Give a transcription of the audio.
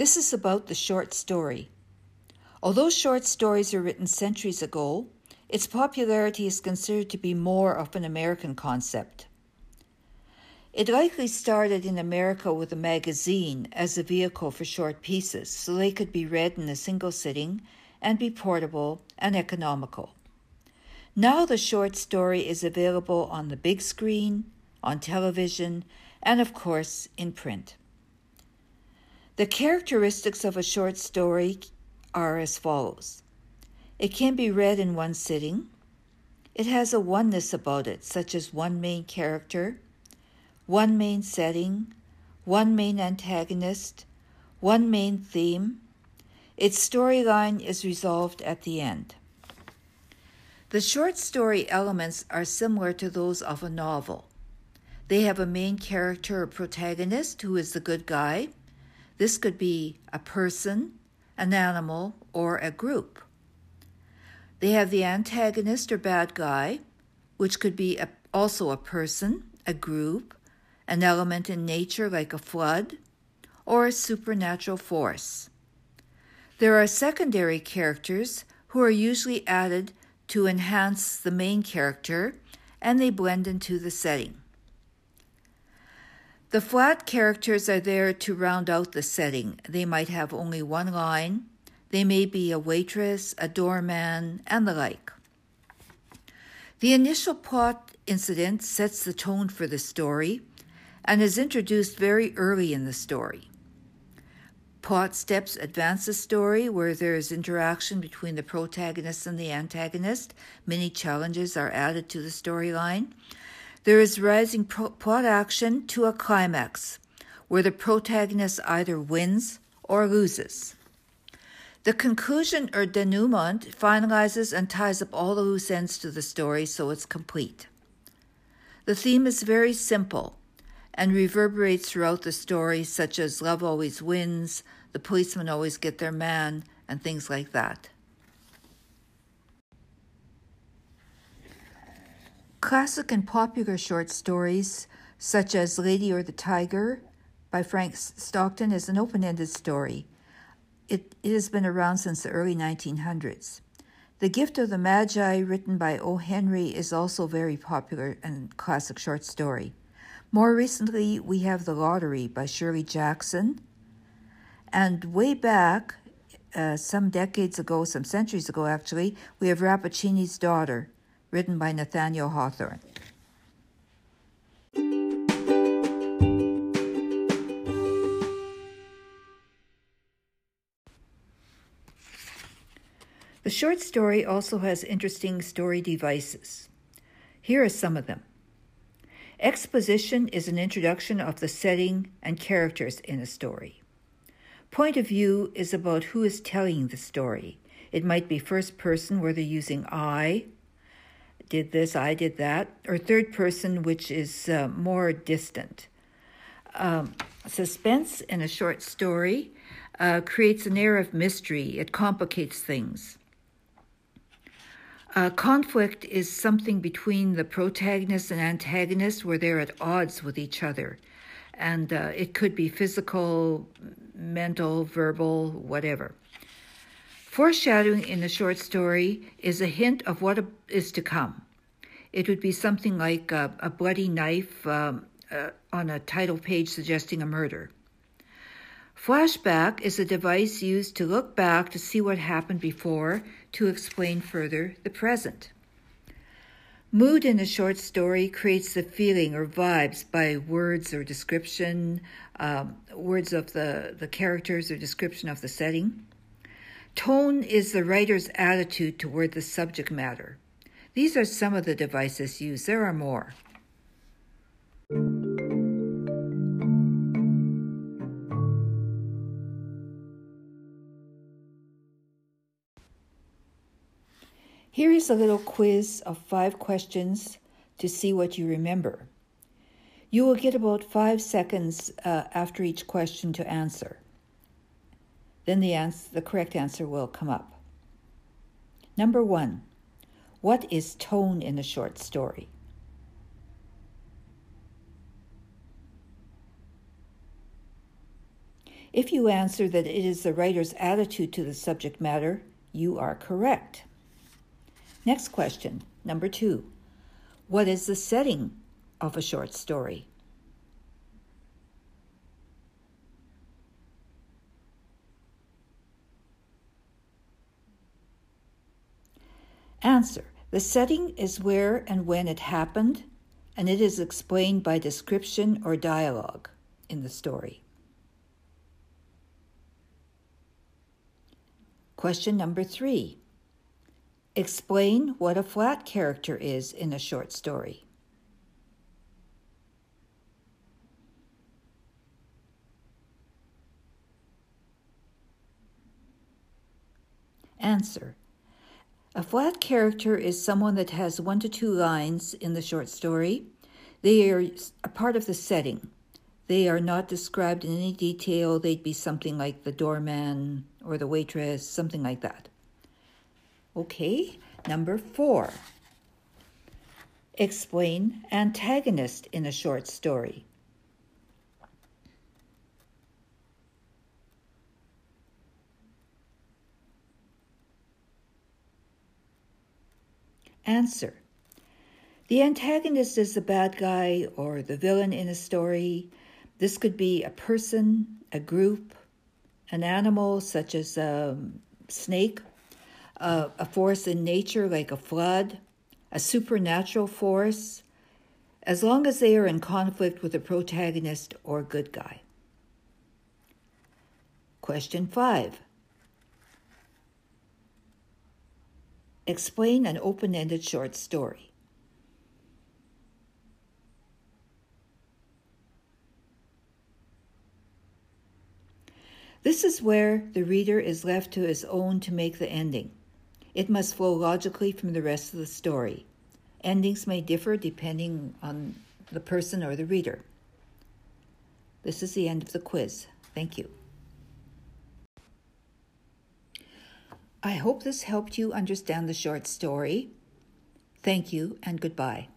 This is about the short story. Although short stories were written centuries ago, its popularity is considered to be more of an American concept. It likely started in America with a magazine as a vehicle for short pieces, so they could be read in a single sitting and be portable and economical. Now the short story is available on the big screen, on television, and of course in print. The characteristics of a short story are as follows it can be read in one sitting, it has a oneness about it, such as one main character, one main setting, one main antagonist, one main theme. Its storyline is resolved at the end. The short story elements are similar to those of a novel. They have a main character or protagonist who is the good guy. This could be a person, an animal, or a group. They have the antagonist or bad guy, which could be a, also a person, a group, an element in nature like a flood, or a supernatural force. There are secondary characters who are usually added to enhance the main character and they blend into the setting. The flat characters are there to round out the setting. They might have only one line, they may be a waitress, a doorman, and the like. The initial plot incident sets the tone for the story and is introduced very early in the story. Plot steps advance the story where there is interaction between the protagonist and the antagonist. Many challenges are added to the storyline. There is rising pro- plot action to a climax where the protagonist either wins or loses. The conclusion or denouement finalizes and ties up all the loose ends to the story so it's complete. The theme is very simple and reverberates throughout the story, such as love always wins, the policemen always get their man, and things like that. Classic and popular short stories, such as Lady or the Tiger by Frank Stockton, is an open ended story. It, it has been around since the early 1900s. The Gift of the Magi, written by O. Henry, is also very popular and classic short story. More recently, we have The Lottery by Shirley Jackson. And way back, uh, some decades ago, some centuries ago actually, we have Rappaccini's Daughter, written by Nathaniel Hawthorne. The short story also has interesting story devices. Here are some of them. Exposition is an introduction of the setting and characters in a story. Point of view is about who is telling the story. It might be first person whether using I, did this, I did that, or third person, which is uh, more distant. Um, suspense in a short story uh, creates an air of mystery, it complicates things. Uh, conflict is something between the protagonist and antagonist where they're at odds with each other. And uh, it could be physical, mental, verbal, whatever. Foreshadowing in a short story is a hint of what is to come. It would be something like a, a bloody knife um, uh, on a title page suggesting a murder. Flashback is a device used to look back to see what happened before to explain further the present. Mood in a short story creates the feeling or vibes by words or description, um, words of the, the characters or description of the setting. Tone is the writer's attitude toward the subject matter. These are some of the devices used, there are more. Here is a little quiz of five questions to see what you remember. You will get about five seconds uh, after each question to answer. Then the, answer, the correct answer will come up. Number one, what is tone in a short story? If you answer that it is the writer's attitude to the subject matter, you are correct. Next question, number two. What is the setting of a short story? Answer. The setting is where and when it happened, and it is explained by description or dialogue in the story. Question number three. Explain what a flat character is in a short story. Answer. A flat character is someone that has one to two lines in the short story. They are a part of the setting. They are not described in any detail. They'd be something like the doorman or the waitress, something like that. Okay, number four. Explain antagonist in a short story. Answer. The antagonist is the bad guy or the villain in a story. This could be a person, a group, an animal such as a snake, a force in nature like a flood, a supernatural force, as long as they are in conflict with a protagonist or good guy. Question 5. Explain an open ended short story. This is where the reader is left to his own to make the ending. It must flow logically from the rest of the story. Endings may differ depending on the person or the reader. This is the end of the quiz. Thank you. I hope this helped you understand the short story. Thank you and goodbye.